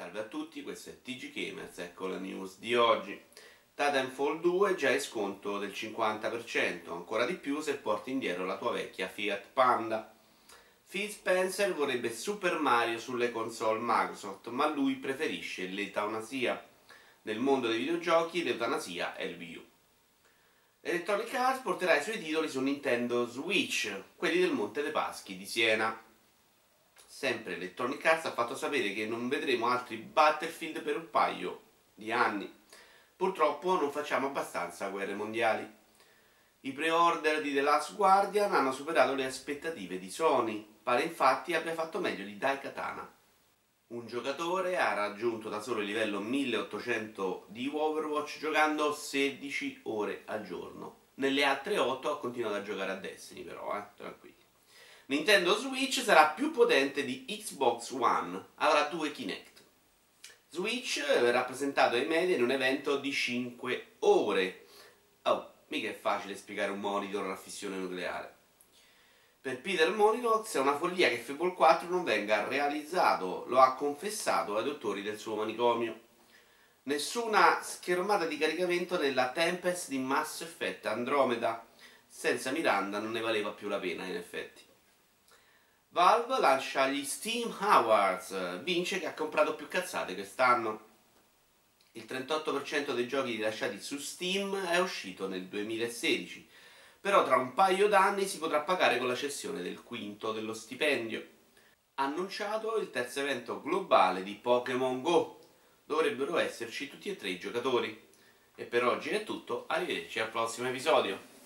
Salve a tutti, questo è TG Gamers, ecco la news di oggi. Titanfall 2 già in sconto del 50%, ancora di più se porti indietro la tua vecchia Fiat Panda. Phil Spencer vorrebbe Super Mario sulle console Microsoft, ma lui preferisce l'eutanasia. Nel mondo dei videogiochi l'eutanasia è il Wii U. Electronic Arts porterà i suoi titoli su Nintendo Switch, quelli del Monte dei Paschi di Siena sempre Electronic Arts ha fatto sapere che non vedremo altri Battlefield per un paio di anni. Purtroppo non facciamo abbastanza guerre mondiali. I pre-order di The Last Guardian hanno superato le aspettative di Sony, pare infatti abbia fatto meglio di Daikatana. Un giocatore ha raggiunto da solo il livello 1800 di Overwatch giocando 16 ore al giorno. Nelle altre 8 ha continuato a giocare a Destiny però, eh, tranquilli. Nintendo Switch sarà più potente di Xbox One, avrà due Kinect. Switch verrà presentato ai media in un evento di 5 ore. Oh, mica è facile spiegare un monitor a fissione nucleare. Per Peter Molyneux è una follia che Fable 4 non venga realizzato, lo ha confessato ai dottori del suo manicomio. Nessuna schermata di caricamento nella Tempest di Mass Effect Andromeda. Senza Miranda non ne valeva più la pena in effetti. Valve lancia gli Steam Awards, vince che ha comprato più cazzate quest'anno. Il 38% dei giochi rilasciati su Steam è uscito nel 2016, però tra un paio d'anni si potrà pagare con la cessione del quinto dello stipendio. Annunciato il terzo evento globale di Pokémon Go. Dovrebbero esserci tutti e tre i giocatori. E per oggi è tutto, arrivederci al prossimo episodio.